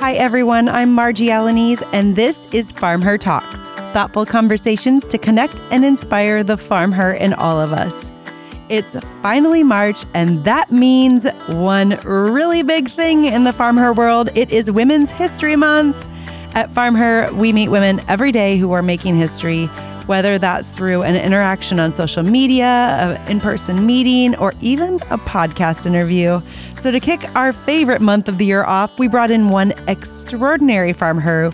Hi, everyone. I'm Marji Alaniz, and this is Farm Her Talks thoughtful conversations to connect and inspire the farm her in all of us. It's finally March, and that means one really big thing in the farm her world. It is Women's History Month. At Farm Her, we meet women every day who are making history, whether that's through an interaction on social media, an in person meeting, or even a podcast interview. So, to kick our favorite month of the year off, we brought in one extraordinary farm her.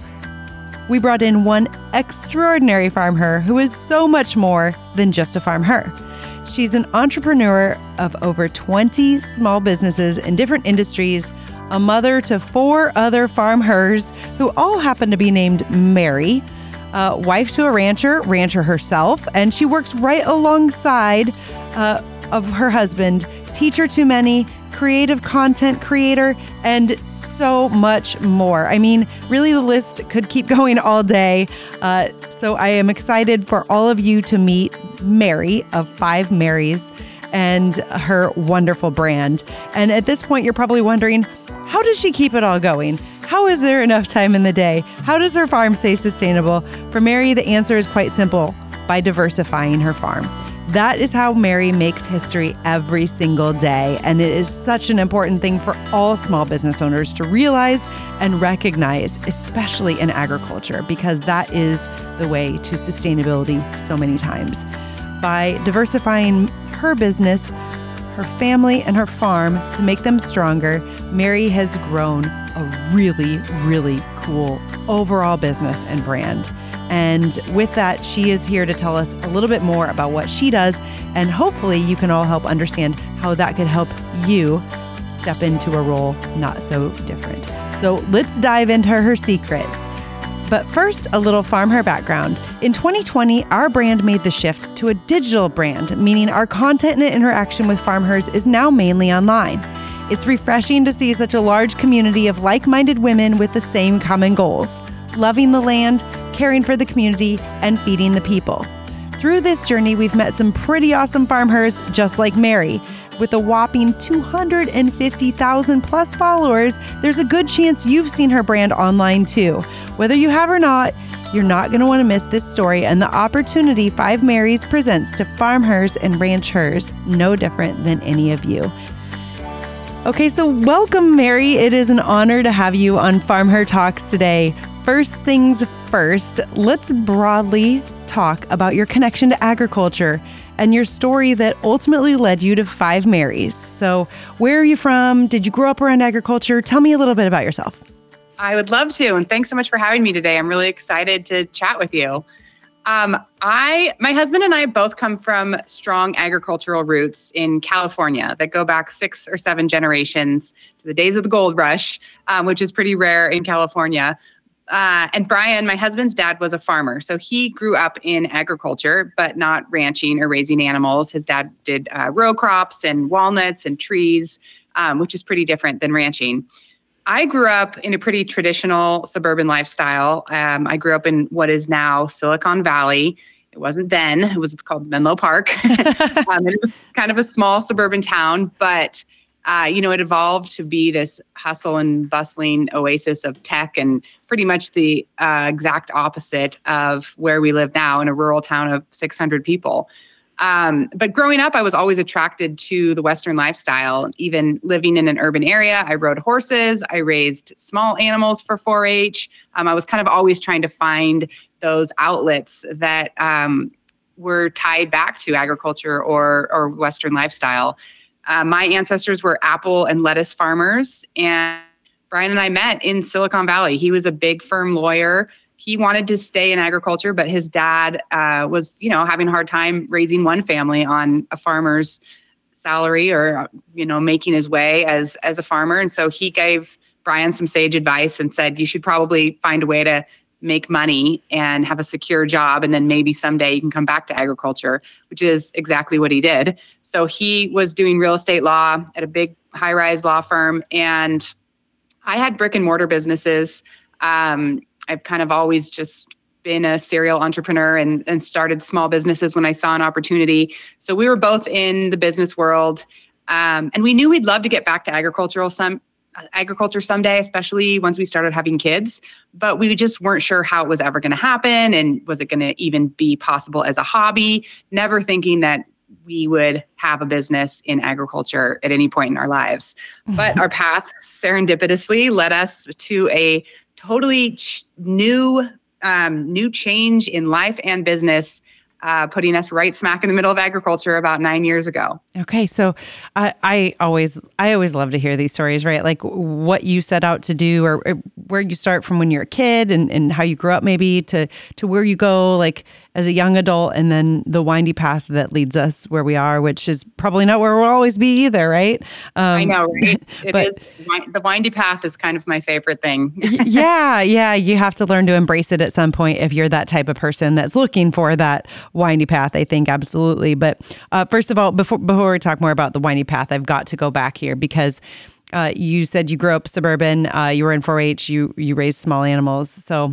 We brought in one extraordinary farm her who is so much more than just a farm her. She's an entrepreneur of over 20 small businesses in different industries a mother to four other farm hers who all happen to be named Mary, uh, wife to a rancher, rancher herself, and she works right alongside uh, of her husband, teacher to many, creative content creator, and so much more. I mean, really, the list could keep going all day. Uh, so I am excited for all of you to meet Mary of Five Marys and her wonderful brand. And at this point, you're probably wondering, how does she keep it all going? Is there enough time in the day? How does her farm stay sustainable? For Mary, the answer is quite simple by diversifying her farm. That is how Mary makes history every single day. And it is such an important thing for all small business owners to realize and recognize, especially in agriculture, because that is the way to sustainability so many times. By diversifying her business, her family, and her farm to make them stronger, Mary has grown a really, really cool overall business and brand. And with that, she is here to tell us a little bit more about what she does. And hopefully, you can all help understand how that could help you step into a role not so different. So let's dive into her secrets. But first, a little farm her background. In 2020, our brand made the shift to a digital brand, meaning our content and interaction with farmers is now mainly online. It's refreshing to see such a large community of like minded women with the same common goals loving the land, caring for the community, and feeding the people. Through this journey, we've met some pretty awesome farmers just like Mary. With a whopping 250,000 plus followers, there's a good chance you've seen her brand online too. Whether you have or not, you're not going to want to miss this story and the opportunity Five Marys presents to farmers and ranchers, no different than any of you. Okay, so welcome, Mary. It is an honor to have you on Farm Her Talks today. First things first, let's broadly talk about your connection to agriculture and your story that ultimately led you to Five Marys. So, where are you from? Did you grow up around agriculture? Tell me a little bit about yourself. I would love to. And thanks so much for having me today. I'm really excited to chat with you. Um, I, my husband and I both come from strong agricultural roots in California that go back six or seven generations to the days of the gold rush, um, which is pretty rare in California. Uh, and Brian, my husband's dad, was a farmer. So he grew up in agriculture, but not ranching or raising animals. His dad did uh, row crops and walnuts and trees, um, which is pretty different than ranching. I grew up in a pretty traditional suburban lifestyle. Um, I grew up in what is now Silicon Valley. It wasn't then, it was called Menlo Park. um, it was kind of a small suburban town, but uh, you know, it evolved to be this hustle and bustling oasis of tech and pretty much the uh, exact opposite of where we live now in a rural town of 600 people. Um, but growing up, I was always attracted to the Western lifestyle. Even living in an urban area, I rode horses, I raised small animals for 4 H. Um, I was kind of always trying to find those outlets that um, were tied back to agriculture or, or Western lifestyle. Uh, my ancestors were apple and lettuce farmers, and Brian and I met in Silicon Valley. He was a big firm lawyer he wanted to stay in agriculture, but his dad uh, was, you know, having a hard time raising one family on a farmer's salary or, you know, making his way as as a farmer. And so he gave Brian some sage advice and said, you should probably find a way to make money and have a secure job, and then maybe someday you can come back to agriculture, which is exactly what he did. So he was doing real estate law at a big high rise law firm, and I had brick and mortar businesses. Um, I've kind of always just been a serial entrepreneur and, and started small businesses when I saw an opportunity. So we were both in the business world. Um, and we knew we'd love to get back to agricultural some agriculture someday, especially once we started having kids. But we just weren't sure how it was ever going to happen and was it going to even be possible as a hobby, never thinking that we would have a business in agriculture at any point in our lives. But our path serendipitously led us to a totally ch- new um, new change in life and business uh, putting us right smack in the middle of agriculture about nine years ago. Okay, so I, I always I always love to hear these stories, right? Like what you set out to do, or, or, where you start from when you're a kid, and, and how you grew up, maybe to to where you go, like as a young adult, and then the windy path that leads us where we are, which is probably not where we'll always be either, right? Um, I know, right? It but, is, the windy path is kind of my favorite thing. yeah, yeah, you have to learn to embrace it at some point if you're that type of person that's looking for that windy path. I think absolutely. But uh, first of all, before before we talk more about the windy path, I've got to go back here because. Uh, you said you grew up suburban. Uh, you were in 4-H. You you raised small animals. So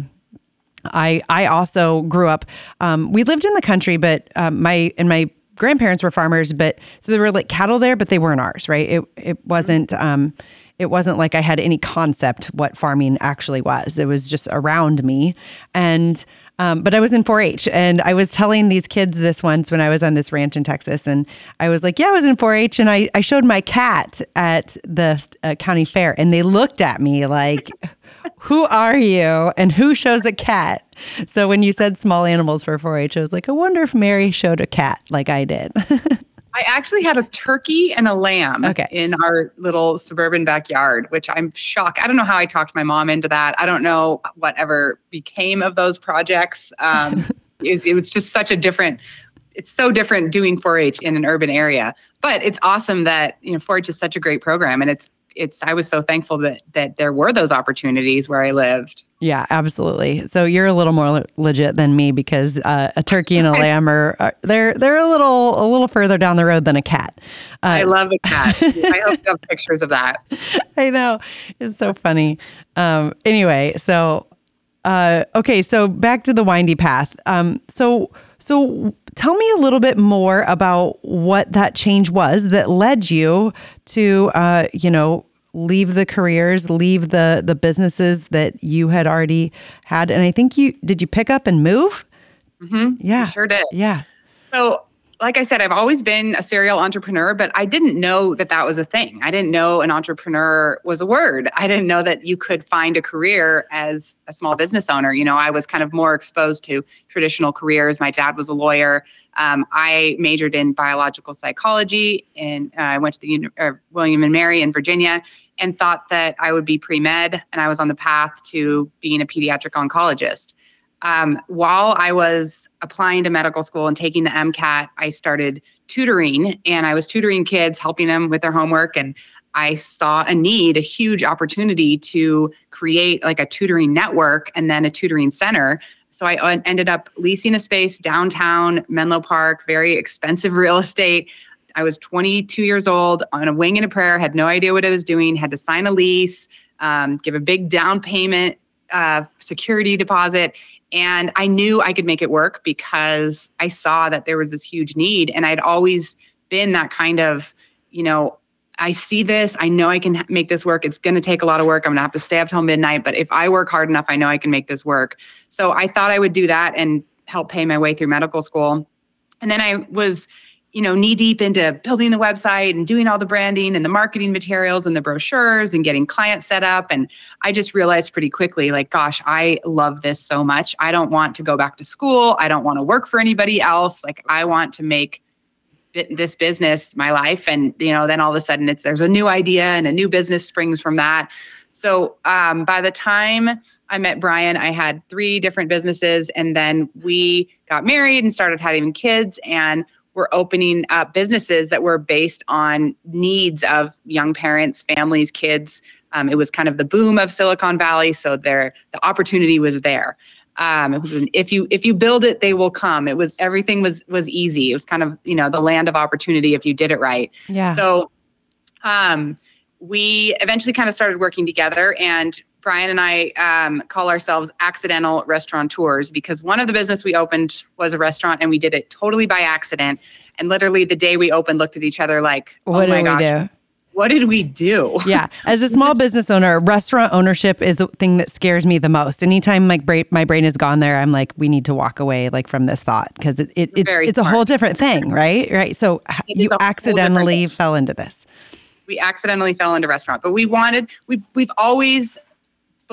I I also grew up. Um, we lived in the country, but um, my and my grandparents were farmers. But so there were like cattle there, but they weren't ours. Right? It it wasn't. Um, it wasn't like I had any concept what farming actually was. It was just around me, and um, but I was in 4 H and I was telling these kids this once when I was on this ranch in Texas. And I was like, Yeah, I was in 4 H and I, I showed my cat at the uh, county fair. And they looked at me like, Who are you? And who shows a cat? So when you said small animals for 4 H, I was like, I wonder if Mary showed a cat like I did. I actually had a turkey and a lamb okay. in our little suburban backyard, which I'm shocked. I don't know how I talked my mom into that. I don't know whatever became of those projects. Um, it, it was just such a different. It's so different doing 4-H in an urban area, but it's awesome that you know 4-H is such a great program, and it's it's I was so thankful that that there were those opportunities where I lived. Yeah, absolutely. So you're a little more le- legit than me because uh, a turkey and a lamb are, are, they're they're a little a little further down the road than a cat. Uh, I love a cat. I hope you have pictures of that. I know it's so funny. Um, anyway, so uh, okay, so back to the windy path. Um, so so tell me a little bit more about what that change was that led you to, uh, you know, leave the careers, leave the the businesses that you had already had. And I think you did you pick up and move? Mm-hmm. Yeah, sure did. Yeah. So like I said, I've always been a serial entrepreneur, but I didn't know that that was a thing. I didn't know an entrepreneur was a word. I didn't know that you could find a career as a small business owner. You know, I was kind of more exposed to traditional careers. My dad was a lawyer. Um, I majored in biological psychology, and uh, I went to the uh, William and Mary in Virginia, and thought that I would be pre med, and I was on the path to being a pediatric oncologist um, while I was applying to medical school and taking the MCAT, I started tutoring and I was tutoring kids, helping them with their homework. And I saw a need, a huge opportunity to create like a tutoring network and then a tutoring center. So I ended up leasing a space downtown Menlo Park, very expensive real estate. I was 22 years old on a wing and a prayer, had no idea what I was doing, had to sign a lease, um, give a big down payment, uh, security deposit, and I knew I could make it work because I saw that there was this huge need. And I'd always been that kind of, you know, I see this. I know I can make this work. It's going to take a lot of work. I'm going to have to stay up till midnight. But if I work hard enough, I know I can make this work. So I thought I would do that and help pay my way through medical school. And then I was you know, knee deep into building the website and doing all the branding and the marketing materials and the brochures and getting clients set up. And I just realized pretty quickly, like, gosh, I love this so much. I don't want to go back to school. I don't want to work for anybody else. Like, I want to make this business my life. And, you know, then all of a sudden it's there's a new idea and a new business springs from that. So um, by the time I met Brian, I had three different businesses. And then we got married and started having kids. And were opening up businesses that were based on needs of young parents, families, kids. Um, it was kind of the boom of Silicon Valley, so there the opportunity was there. Um, it was an, if you if you build it, they will come. It was everything was was easy. It was kind of you know the land of opportunity if you did it right. Yeah. So, um, we eventually kind of started working together, and Brian and I um, call ourselves accidental restaurateurs because one of the business we opened was a restaurant and we did it totally by accident. And literally the day we opened, looked at each other like, oh what my did gosh, we do? what did we do? Yeah. As a small business owner, restaurant ownership is the thing that scares me the most. Anytime my brain, my brain has gone there, I'm like, we need to walk away like from this thought because it, it, it's, it's a whole different thing, right? Right. So it you accidentally fell into this. We accidentally fell into restaurant, but we wanted, we, we've always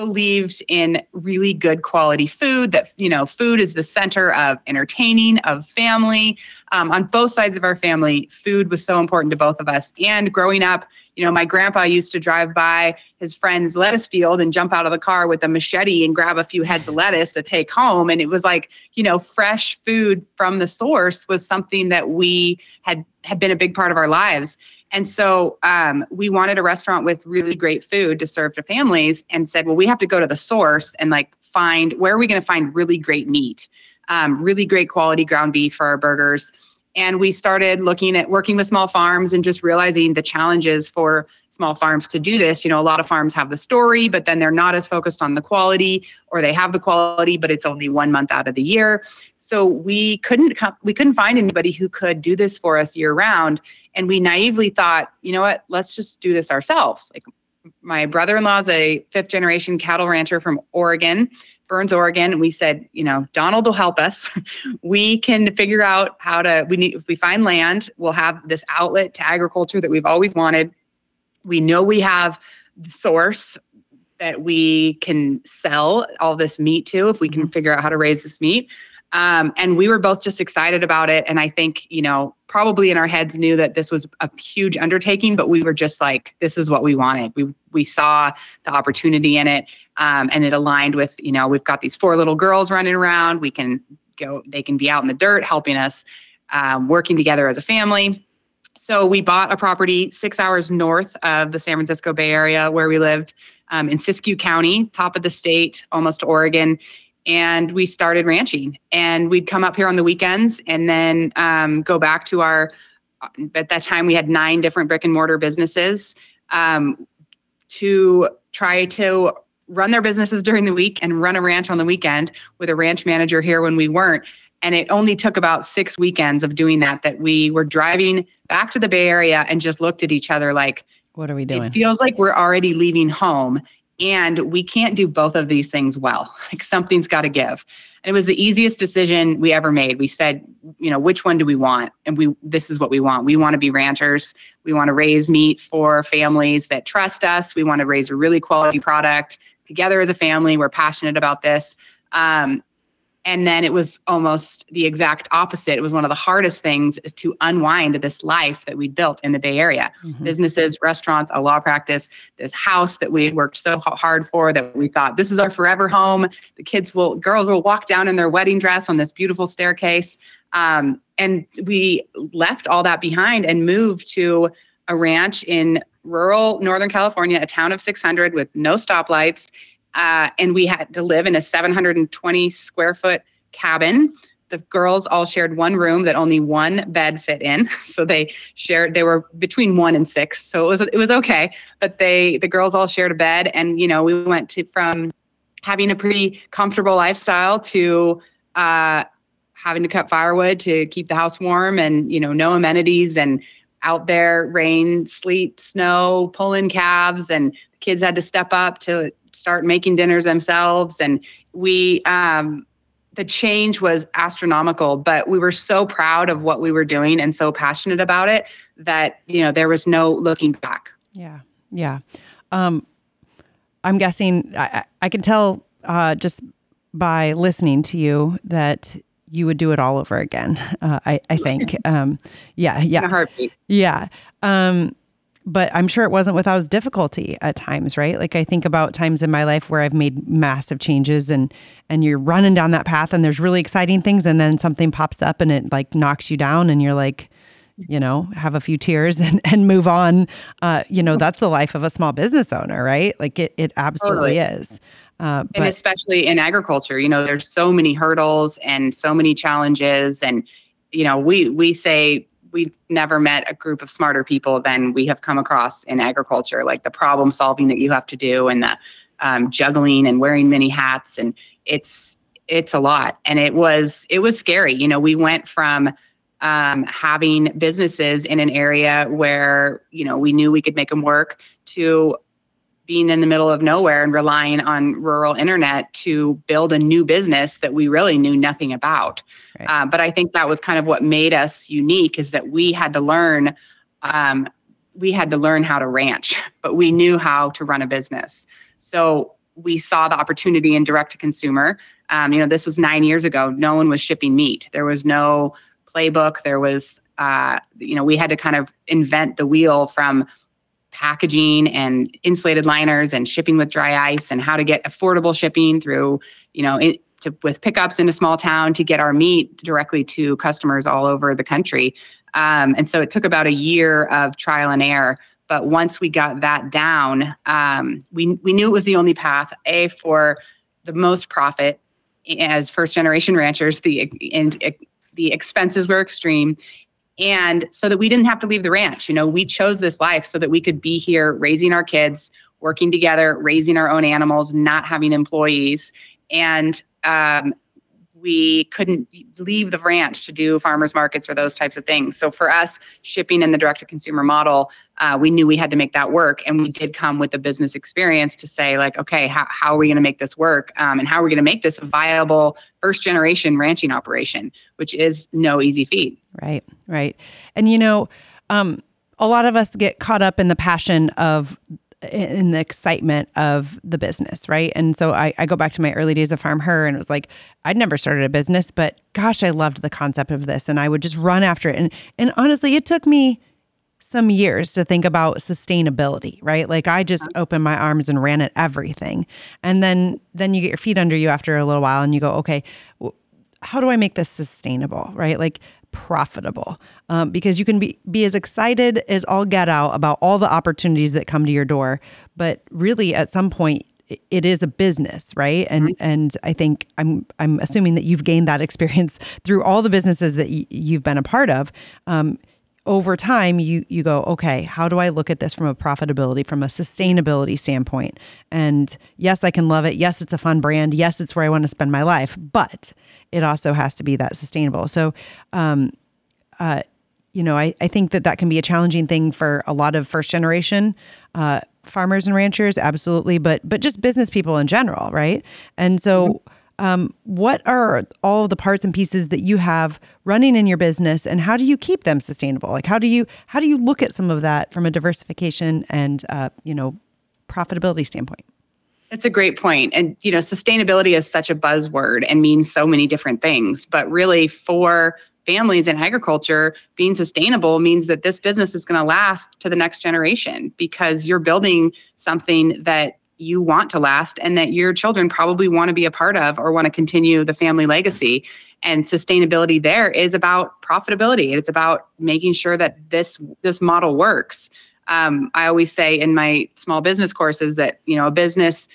believed in really good quality food that you know food is the center of entertaining of family. Um, on both sides of our family food was so important to both of us. And growing up you know my grandpa used to drive by his friend's lettuce field and jump out of the car with a machete and grab a few heads of lettuce to take home. And it was like you know fresh food from the source was something that we had had been a big part of our lives and so um, we wanted a restaurant with really great food to serve to families and said, well, we have to go to the source and like find where are we going to find really great meat, um, really great quality ground beef for our burgers. And we started looking at working with small farms and just realizing the challenges for small farms to do this. You know, a lot of farms have the story, but then they're not as focused on the quality, or they have the quality, but it's only one month out of the year. So we couldn't come, we couldn't find anybody who could do this for us year round. And we naively thought, you know what, let's just do this ourselves. Like my brother-in-law is a fifth generation cattle rancher from Oregon, Burns, Oregon. And we said, you know, Donald will help us. we can figure out how to, we need, if we find land, we'll have this outlet to agriculture that we've always wanted. We know we have the source that we can sell all this meat to if we can mm-hmm. figure out how to raise this meat. Um, and we were both just excited about it. And I think, you know, probably in our heads knew that this was a huge undertaking, but we were just like, this is what we wanted. We we saw the opportunity in it, um, and it aligned with, you know, we've got these four little girls running around. We can go, they can be out in the dirt helping us, um, working together as a family. So we bought a property six hours north of the San Francisco Bay Area where we lived um, in Siskiyou County, top of the state, almost Oregon and we started ranching. And we'd come up here on the weekends and then um, go back to our at that time we had nine different brick and mortar businesses um, to try to run their businesses during the week and run a ranch on the weekend with a ranch manager here when we weren't. And it only took about six weekends of doing that that we were driving back to the bay area and just looked at each other like what are we doing? it feels like we're already leaving home and we can't do both of these things well. Like something's got to give. And it was the easiest decision we ever made. We said, you know, which one do we want? And we this is what we want. We want to be ranchers. We want to raise meat for families that trust us. We want to raise a really quality product together as a family. We're passionate about this. Um, and then it was almost the exact opposite. It was one of the hardest things to unwind this life that we built in the bay area. Mm-hmm. businesses restaurants a law practice this house that we had worked so hard for that we thought this is our forever home. The kids will girls will walk down in their wedding dress on this beautiful staircase. Um, and we left all that behind and moved to a ranch in rural northern california a town of 600 with no stoplights uh, and we had to live in a 720 square foot cabin. The girls all shared one room that only one bed fit in, so they shared. They were between one and six, so it was it was okay. But they the girls all shared a bed, and you know we went to from having a pretty comfortable lifestyle to uh, having to cut firewood to keep the house warm, and you know no amenities and out there rain, sleet, snow, pulling calves, and kids had to step up to start making dinners themselves. And we um, the change was astronomical but we were so proud of what we were doing and so passionate about it that you know there was no looking back. Yeah. Yeah. Um, i'm guessing i, I can tell uh, just by listening to you that you would do it all over again uh, I, I think. Um, yeah yeah. Yeah. Um, but I'm sure it wasn't without difficulty at times, right? Like I think about times in my life where I've made massive changes and and you're running down that path and there's really exciting things and then something pops up and it like knocks you down and you're like, you know, have a few tears and, and move on. Uh, you know, that's the life of a small business owner, right? Like it it absolutely totally. is. Uh, and especially in agriculture, you know, there's so many hurdles and so many challenges and you know, we we say we've never met a group of smarter people than we have come across in agriculture like the problem solving that you have to do and the um, juggling and wearing many hats. And it's it's a lot. And it was it was scary. You know we went from um, having businesses in an area where you know we knew we could make them work to being in the middle of nowhere and relying on rural internet to build a new business that we really knew nothing about. Right. Uh, but I think that was kind of what made us unique is that we had to learn. Um, we had to learn how to ranch, but we knew how to run a business. So we saw the opportunity in direct to consumer. Um, you know, this was nine years ago. No one was shipping meat. There was no playbook. There was, uh, you know, we had to kind of invent the wheel from packaging and insulated liners and shipping with dry ice and how to get affordable shipping through, you know, in, to, with pickups in a small town to get our meat directly to customers all over the country. Um, and so it took about a year of trial and error. But once we got that down, um, we, we knew it was the only path, A, for the most profit as first generation ranchers, the, and, the expenses were extreme and so that we didn't have to leave the ranch you know we chose this life so that we could be here raising our kids working together raising our own animals not having employees and um, we couldn't leave the ranch to do farmers markets or those types of things. So for us, shipping in the direct to consumer model, uh, we knew we had to make that work, and we did come with a business experience to say like, okay, how, how are we going to make this work, um, and how are we going to make this a viable first generation ranching operation, which is no easy feat. Right, right, and you know. Um, a lot of us get caught up in the passion of in the excitement of the business, right? And so I, I, go back to my early days of Farm Her and it was like, I'd never started a business, but gosh, I loved the concept of this and I would just run after it. And and honestly, it took me some years to think about sustainability, right? Like I just opened my arms and ran at everything. And then then you get your feet under you after a little while and you go, okay, how do I make this sustainable, right? Like profitable um, because you can be, be as excited as all get out about all the opportunities that come to your door. But really, at some point, it is a business, right? And mm-hmm. and I think I'm I'm assuming that you've gained that experience through all the businesses that y- you've been a part of. Um, over time, you you go, okay, how do I look at this from a profitability, from a sustainability standpoint? And yes, I can love it. Yes, it's a fun brand. Yes, it's where I want to spend my life. But it also has to be that sustainable. So, um, uh, you know, I, I think that that can be a challenging thing for a lot of first generation uh, farmers and ranchers, absolutely, but but just business people in general, right? And so, mm-hmm. Um, what are all the parts and pieces that you have running in your business, and how do you keep them sustainable? Like, how do you how do you look at some of that from a diversification and uh, you know profitability standpoint? It's a great point. And, you know, sustainability is such a buzzword and means so many different things. But really, for families in agriculture, being sustainable means that this business is going to last to the next generation because you're building something that you want to last and that your children probably want to be a part of or want to continue the family legacy. And sustainability there is about profitability. It's about making sure that this this model works um, I always say in my small business courses that you know a business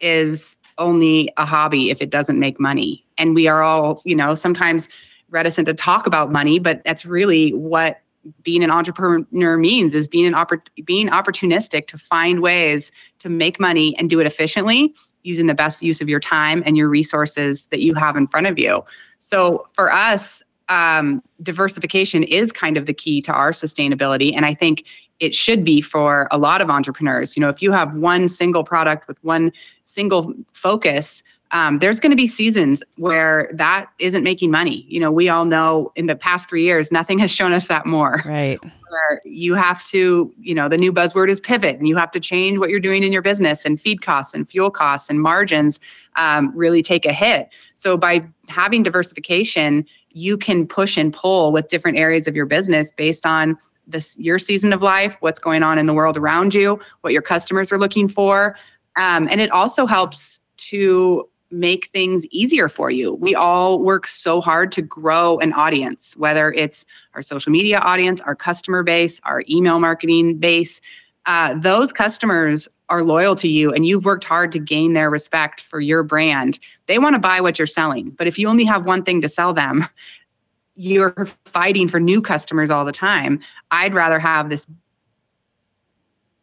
is only a hobby if it doesn't make money, and we are all you know sometimes reticent to talk about money, but that's really what being an entrepreneur means is being an oppor- being opportunistic to find ways to make money and do it efficiently using the best use of your time and your resources that you have in front of you. So for us, um, diversification is kind of the key to our sustainability. And I think it should be for a lot of entrepreneurs. You know, if you have one single product with one single focus, um, there's going to be seasons where that isn't making money. You know, we all know in the past three years, nothing has shown us that more. Right. Where you have to, you know, the new buzzword is pivot, and you have to change what you're doing in your business, and feed costs, and fuel costs, and margins um, really take a hit. So by having diversification, you can push and pull with different areas of your business based on this your season of life, what's going on in the world around you, what your customers are looking for. Um, and it also helps to make things easier for you. We all work so hard to grow an audience, whether it's our social media audience, our customer base, our email marketing base. Uh, those customers are loyal to you and you've worked hard to gain their respect for your brand. They want to buy what you're selling. But if you only have one thing to sell them, you're fighting for new customers all the time. I'd rather have this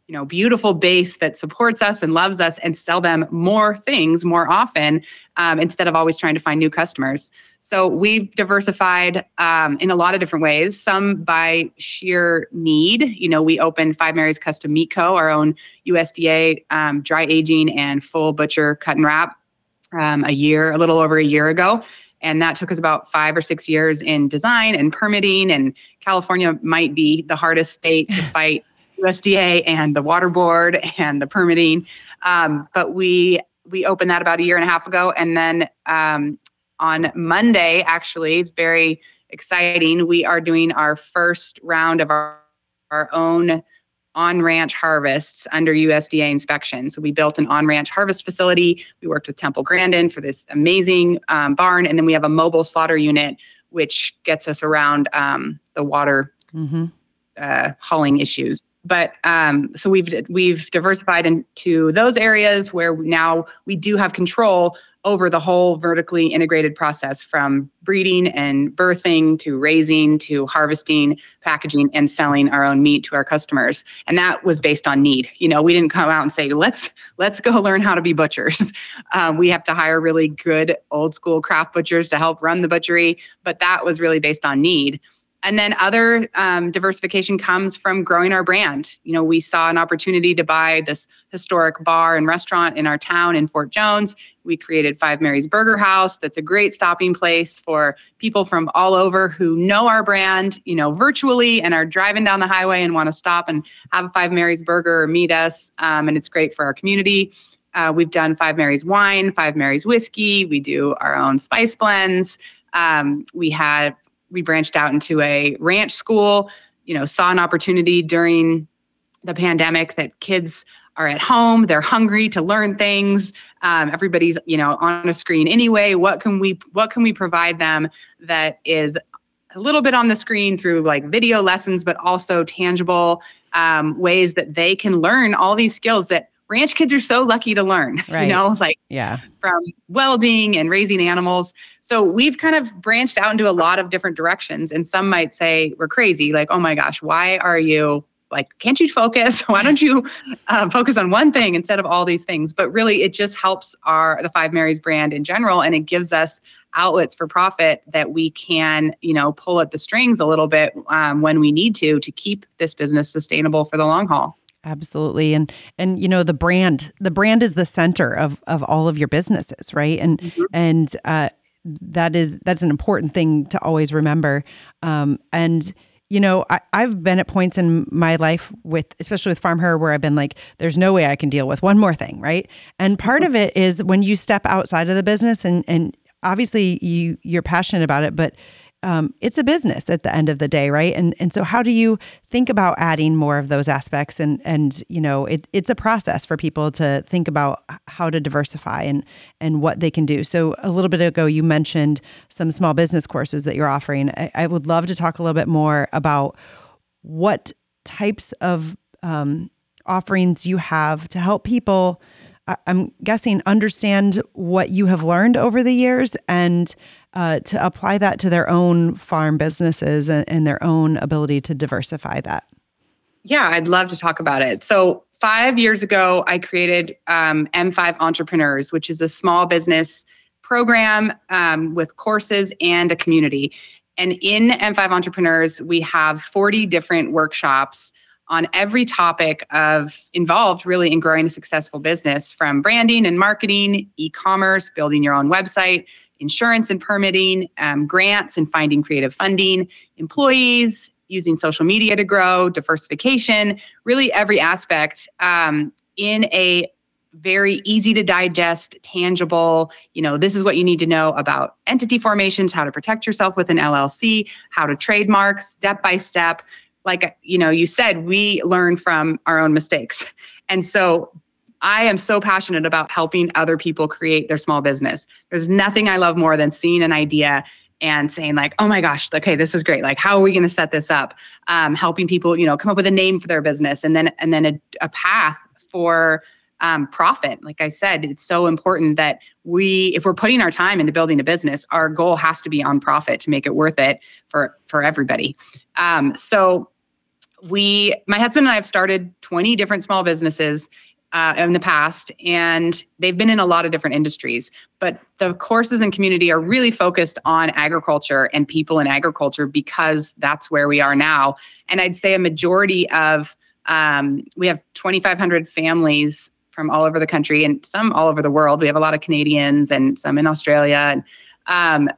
you know beautiful base that supports us and loves us and sell them more things more often um, instead of always trying to find new customers. So we've diversified um, in a lot of different ways some by sheer need. You know we opened five mary's custom meat co our own usda um, dry aging and full butcher cut and wrap um, a year a little over a year ago. And that took us about five or six years in design and permitting and california might be the hardest state to fight USDA and the water board and the permitting. Um, but we we opened that about a year and a half ago, and then um, on Monday, actually, it's very exciting. We are doing our first round of our, our own on ranch harvests under USDA inspection. So we built an on ranch harvest facility. We worked with Temple Grandin for this amazing um, barn, and then we have a mobile slaughter unit, which gets us around um, the water mm-hmm. uh, hauling issues but um, so we've we've diversified into those areas where now we do have control over the whole vertically integrated process from breeding and birthing to raising to harvesting packaging and selling our own meat to our customers. And that was based on need. You know we didn't come out and say let's let's go learn how to be butchers. Um, we have to hire really good old school craft butchers to help run the butchery but that was really based on need and then other um, diversification comes from growing our brand. You know, we saw an opportunity to buy this historic bar and restaurant in our town in Fort Jones. We created Five Mary's Burger House. That's a great stopping place for people from all over who know our brand, you know, virtually and are driving down the highway and want to stop and have a Five Mary's Burger or meet us. Um, and it's great for our community. Uh, we've done Five Mary's wine, Five Mary's whiskey. We do our own spice blends. Um, we had we branched out into a ranch school you know saw an opportunity during the pandemic that kids are at home they're hungry to learn things. Um, everybody's you know on a screen anyway. What can we what can we provide them that is a little bit on the screen through like video lessons but also tangible um, ways that they can learn all these skills that ranch kids are so lucky to learn right. you know like yeah. from welding and raising animals so we've kind of branched out into a lot of different directions. And some might say we're crazy, like, oh my gosh, why are you like, can't you focus? why don't you uh, focus on one thing instead of all these things? But really, it just helps our the Five Marys brand in general, and it gives us outlets for profit that we can, you know, pull at the strings a little bit um, when we need to to keep this business sustainable for the long haul. Absolutely. And and you know the brand the brand is the center of of all of your businesses, right? And mm-hmm. and uh that is that's an important thing to always remember. Um, and you know, I, have been at points in my life with, especially with Farm Her, where I've been like, there's no way I can deal with one more thing, right? And part of it is when you step outside of the business, and and obviously you you're passionate about it, but um, it's a business at the end of the day, right? And and so how do you think about adding more of those aspects? And and you know, it, it's a process for people to think about how to diversify and and what they can do. So a little bit ago, you mentioned some small business courses that you're offering. I, I would love to talk a little bit more about what types of um, offerings you have to help people. I'm guessing understand what you have learned over the years and uh, to apply that to their own farm businesses and, and their own ability to diversify that? Yeah, I'd love to talk about it. So, five years ago, I created um, M5 Entrepreneurs, which is a small business program um, with courses and a community. And in M5 Entrepreneurs, we have 40 different workshops on every topic of involved really in growing a successful business from branding and marketing, e-commerce, building your own website, insurance and permitting, um, grants and finding creative funding, employees, using social media to grow, diversification, really every aspect um, in a very easy to digest, tangible, you know, this is what you need to know about entity formations, how to protect yourself with an LLC, how to trademark step by step. Like, you know, you said, we learn from our own mistakes. And so I am so passionate about helping other people create their small business. There's nothing I love more than seeing an idea and saying like, "Oh my gosh, okay, this is great. Like, how are we going to set this up?" Um, helping people, you know, come up with a name for their business, and then and then a, a path for um, profit. Like I said, it's so important that we, if we're putting our time into building a business, our goal has to be on profit to make it worth it for for everybody. Um, so we, my husband and I have started 20 different small businesses uh, in the past, and they've been in a lot of different industries. But the courses and community are really focused on agriculture and people in agriculture because that's where we are now. And I'd say a majority of um, we have 2,500 families from all over the country and some all over the world. We have a lot of Canadians and some in Australia. And um,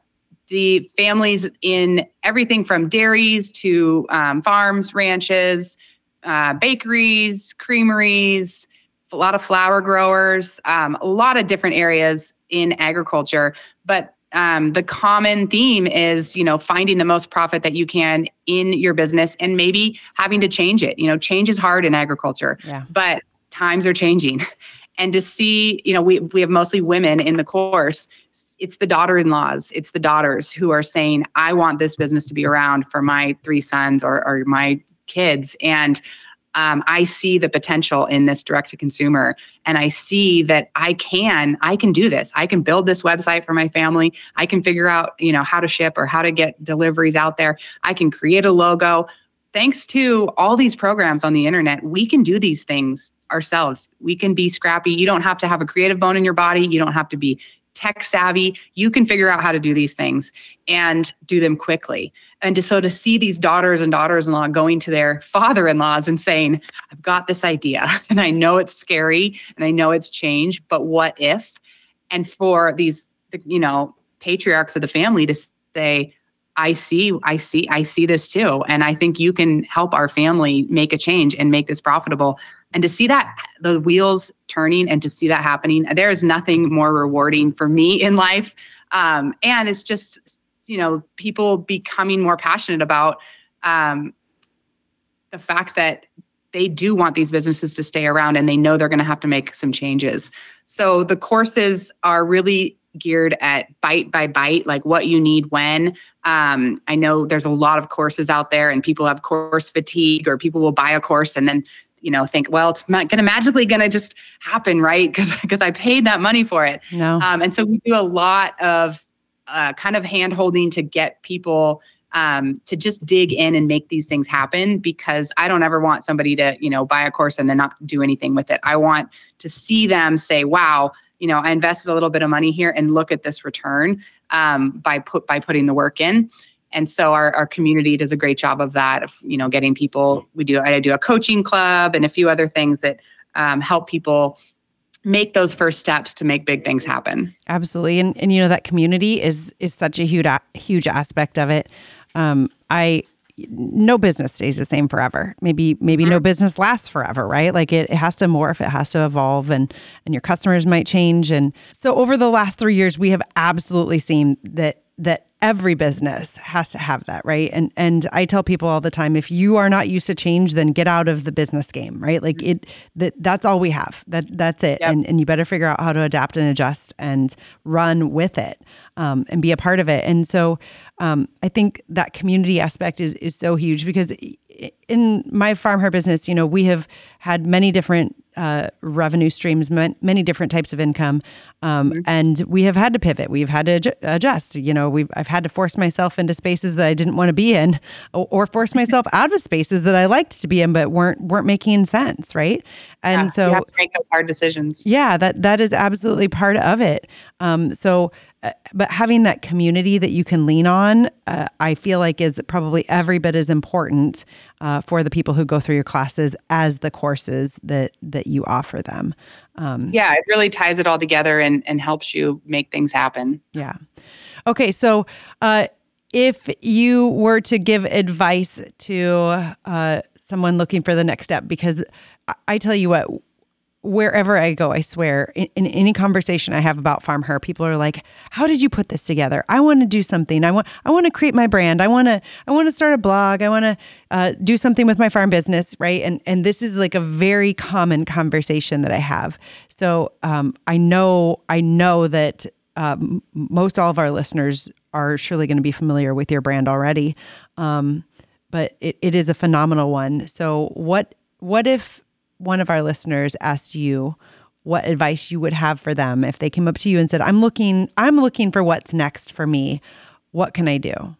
the families in everything from dairies to um, farms, ranches, uh, bakeries, creameries, a lot of flower growers, um, a lot of different areas in agriculture. But um, the common theme is, you know, finding the most profit that you can in your business and maybe having to change it. You know, change is hard in agriculture, yeah. but times are changing. And to see, you know, we, we have mostly women in the course it's the daughter-in-laws it's the daughters who are saying i want this business to be around for my three sons or, or my kids and um, i see the potential in this direct to consumer and i see that i can i can do this. I can build this website for my family. I can figure out you know how to ship or how to get deliveries out there. I can create a logo. Thanks to all these programs on the internet we can do these things ourselves. We can be scrappy. You don't have to have a creative bone in your body. You don't have to be tech savvy, you can figure out how to do these things and do them quickly. And to, so to see these daughters and daughters-in-law going to their father-in-laws and saying, "I've got this idea, and I know it's scary, and I know it's change, but what if?" And for these, you know, patriarchs of the family to say, I see, I see, I see this too. And I think you can help our family make a change and make this profitable. And to see that the wheels turning and to see that happening, there is nothing more rewarding for me in life. Um, and it's just, you know, people becoming more passionate about um, the fact that they do want these businesses to stay around and they know they're going to have to make some changes. So the courses are really geared at bite by bite, like what you need when. Um, I know there's a lot of courses out there, and people have course fatigue, or people will buy a course and then you know think well it's not going to magically going to just happen right because because i paid that money for it no um, and so we do a lot of uh, kind of hand holding to get people um, to just dig in and make these things happen because I don't ever want somebody to, you know, buy a course and then not do anything with it. I want to see them say, wow, you know, I invested a little bit of money here and look at this return um, by put by putting the work in. And so our, our community does a great job of that, of, you know, getting people, we do, I do a coaching club and a few other things that um, help people make those first steps to make big things happen. Absolutely. And, and you know, that community is, is such a huge, huge aspect of it. Um, I, no business stays the same forever. Maybe maybe no mm-hmm. business lasts forever, right? Like it, it has to morph, it has to evolve and and your customers might change. And so over the last three years, we have absolutely seen that that every business has to have that right and and i tell people all the time if you are not used to change then get out of the business game right like it that that's all we have that that's it yep. and and you better figure out how to adapt and adjust and run with it um, and be a part of it and so um, i think that community aspect is is so huge because in my farm her business you know we have had many different uh, revenue streams, many different types of income, um, mm-hmm. and we have had to pivot. We've had to adjust. You know, we've I've had to force myself into spaces that I didn't want to be in, or, or force myself out of spaces that I liked to be in, but weren't weren't making sense, right? And yeah, so make those hard decisions. Yeah, that that is absolutely part of it. Um, so uh, but having that community that you can lean on, uh, I feel like is probably every bit as important uh, for the people who go through your classes as the courses that that you offer them. Um, yeah, it really ties it all together and and helps you make things happen. Yeah. Okay, so uh, if you were to give advice to uh, someone looking for the next step, because I, I tell you what wherever I go, I swear, in, in, any conversation I have about Farm Her, people are like, "How did you put this together? I want to do something. I want I want to create my brand. I want to I want to start a blog. I want to uh, do something with my farm business, right?" And and this is like a very common conversation that I have. So um, I know I know that um, most all of our listeners are surely going to be familiar with your brand already, um, but it, it is a phenomenal one. So what what if one of our listeners asked you what advice you would have for them if they came up to you and said, "I'm looking I'm looking for what's next for me. What can I do?"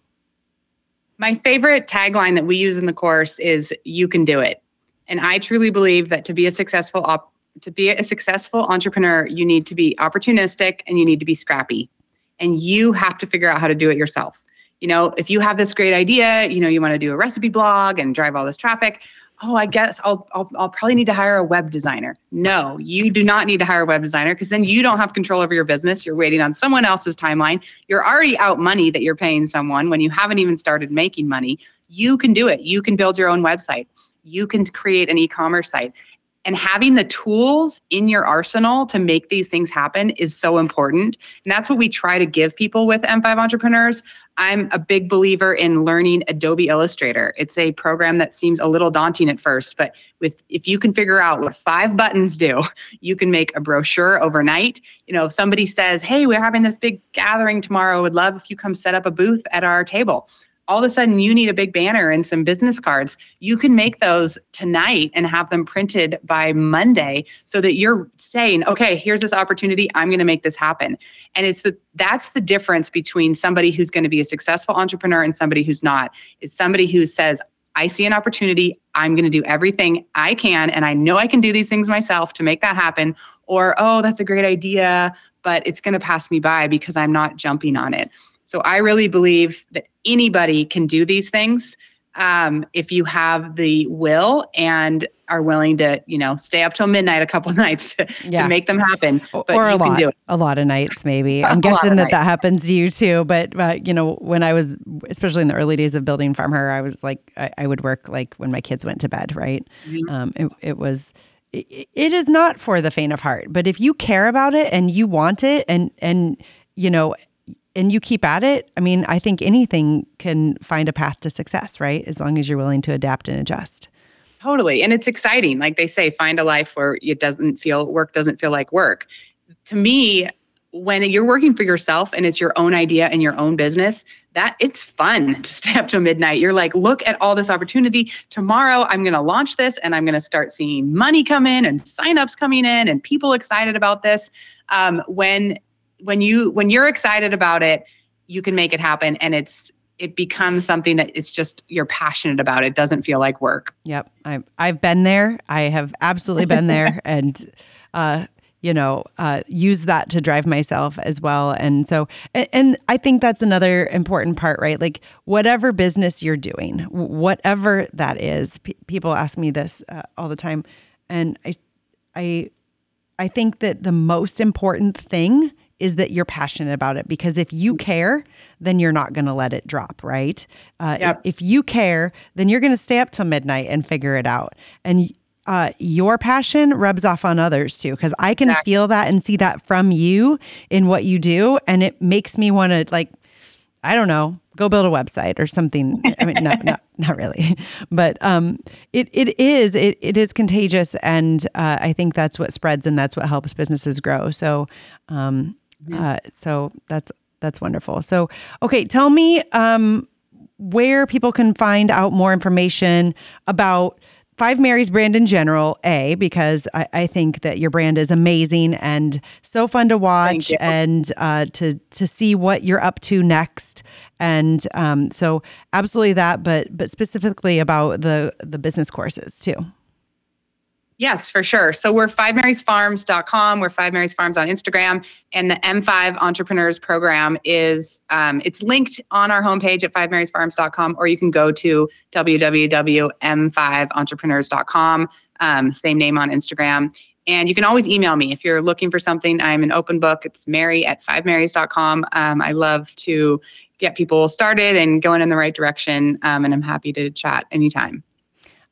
My favorite tagline that we use in the course is "You can do it," and I truly believe that to be a successful op- to be a successful entrepreneur, you need to be opportunistic and you need to be scrappy, and you have to figure out how to do it yourself. You know, if you have this great idea, you know, you want to do a recipe blog and drive all this traffic oh, I guess I'll, I'll, I'll probably need to hire a web designer. No, you do not need to hire a web designer because then you don't have control over your business. You're waiting on someone else's timeline. You're already out money that you're paying someone when you haven't even started making money. You can do it. You can build your own website. You can create an e commerce site. And having the tools in your arsenal to make these things happen is so important. And that's what we try to give people with M5 entrepreneurs. I'm a big believer in learning Adobe Illustrator. It's a program that seems a little daunting at first, but with if you can figure out what five buttons do, you can make a brochure overnight. You know, if somebody says, "Hey, we're having this big gathering tomorrow. Would love if you come set up a booth at our table." All of a sudden you need a big banner and some business cards, you can make those tonight and have them printed by Monday so that you're saying, okay, here's this opportunity. I'm going to make this happen. And it's the that's the difference between somebody who's going to be a successful entrepreneur and somebody who's not. It's somebody who says, I see an opportunity. I'm going to do everything I can. And I know I can do these things myself to make that happen. Or, oh, that's a great idea, but it's going to pass me by because I'm not jumping on it. So I really believe that anybody can do these things um, if you have the will and are willing to, you know, stay up till midnight a couple nights to, yeah. to make them happen. But or a lot, a lot of nights, maybe. I'm guessing that nights. that happens to you too. But uh, you know, when I was, especially in the early days of building Farm Her, I was like, I, I would work like when my kids went to bed. Right? Mm-hmm. Um, it, it was it is not for the faint of heart but if you care about it and you want it and and you know and you keep at it, I mean, I think anything can find a path to success, right? As long as you're willing to adapt and adjust. Totally. And it's exciting. Like they say, find a life where it doesn't feel work doesn't feel like work. To me, when you're working for yourself and it's your own idea and your own business, that it's fun to stay up till midnight. You're like, look at all this opportunity. Tomorrow I'm going to launch this and I'm going to start seeing money come in and signups coming in and people excited about this. Um, when when you when you're excited about it you can make it happen and it's it becomes something that it's just you're passionate about. It doesn't feel like work. Yep. I've, I've been there. I have absolutely been there and uh you know uh, use that to drive myself as well. And so and, and i think that's another important part right? Like whatever business you're doing whatever that is p- people ask me this uh, all the time. And i i i think that the most important thing is that you're passionate about it because if you care, then you're not going to let it drop, right? Uh, yep. if, you care, then you're going to stay up till midnight and figure it out. And uh, your passion rubs off on others too, because I can exactly. feel that and see that from you in what you do. And it makes me want to, like, I don't know, go build a website or something. I mean, no, not not really, but um, it it is it it is contagious, and uh, I think that's what spreads and that's what helps businesses grow. So um, uh, so that's that's wonderful. So, okay, tell me um, where people can find out more information about Five Mary's brand in general. A because I, I think that your brand is amazing and so fun to watch and uh, to to see what you're up to next. And um, so, absolutely that, but but specifically about the the business courses too. Yes, for sure. So we're fivemarysfarms.com. We're Five Marys Farms on Instagram, and the M5 Entrepreneurs Program is um, it's linked on our homepage at fivemarysfarms.com, or you can go to www.m5entrepreneurs.com. Um, same name on Instagram. And you can always email me if you're looking for something. I'm an open book. It's Mary at fivemarys.com. Um, I love to get people started and going in the right direction, um, and I'm happy to chat anytime.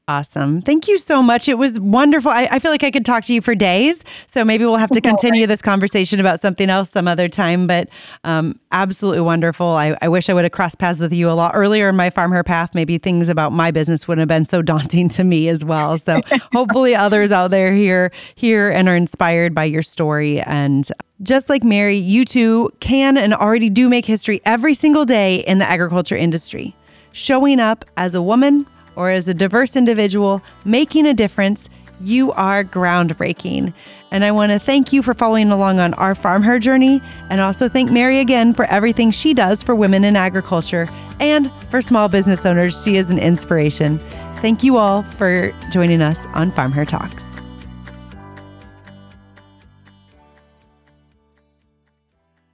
Awesome. Thank you so much. It was wonderful. I, I, feel like I could talk to you for days. So maybe we'll have to continue this conversation about something else some other time. But um, absolutely wonderful. I, I, wish I would have crossed paths with you a lot earlier in my Farm Her path. Maybe things about my business wouldn't have been so daunting to me as well. So hopefully others out there here, here and are inspired by your story. And just like Mary, you too can and already do make history every single day in the agriculture industry. Showing up as a woman or as a diverse individual making a difference You are groundbreaking. And I want to thank you for following along on our farm her journey and also thank Mary again for everything she does for women in agriculture and for small business owners. She is an inspiration. Thank you all for joining us on Farm Her Talks.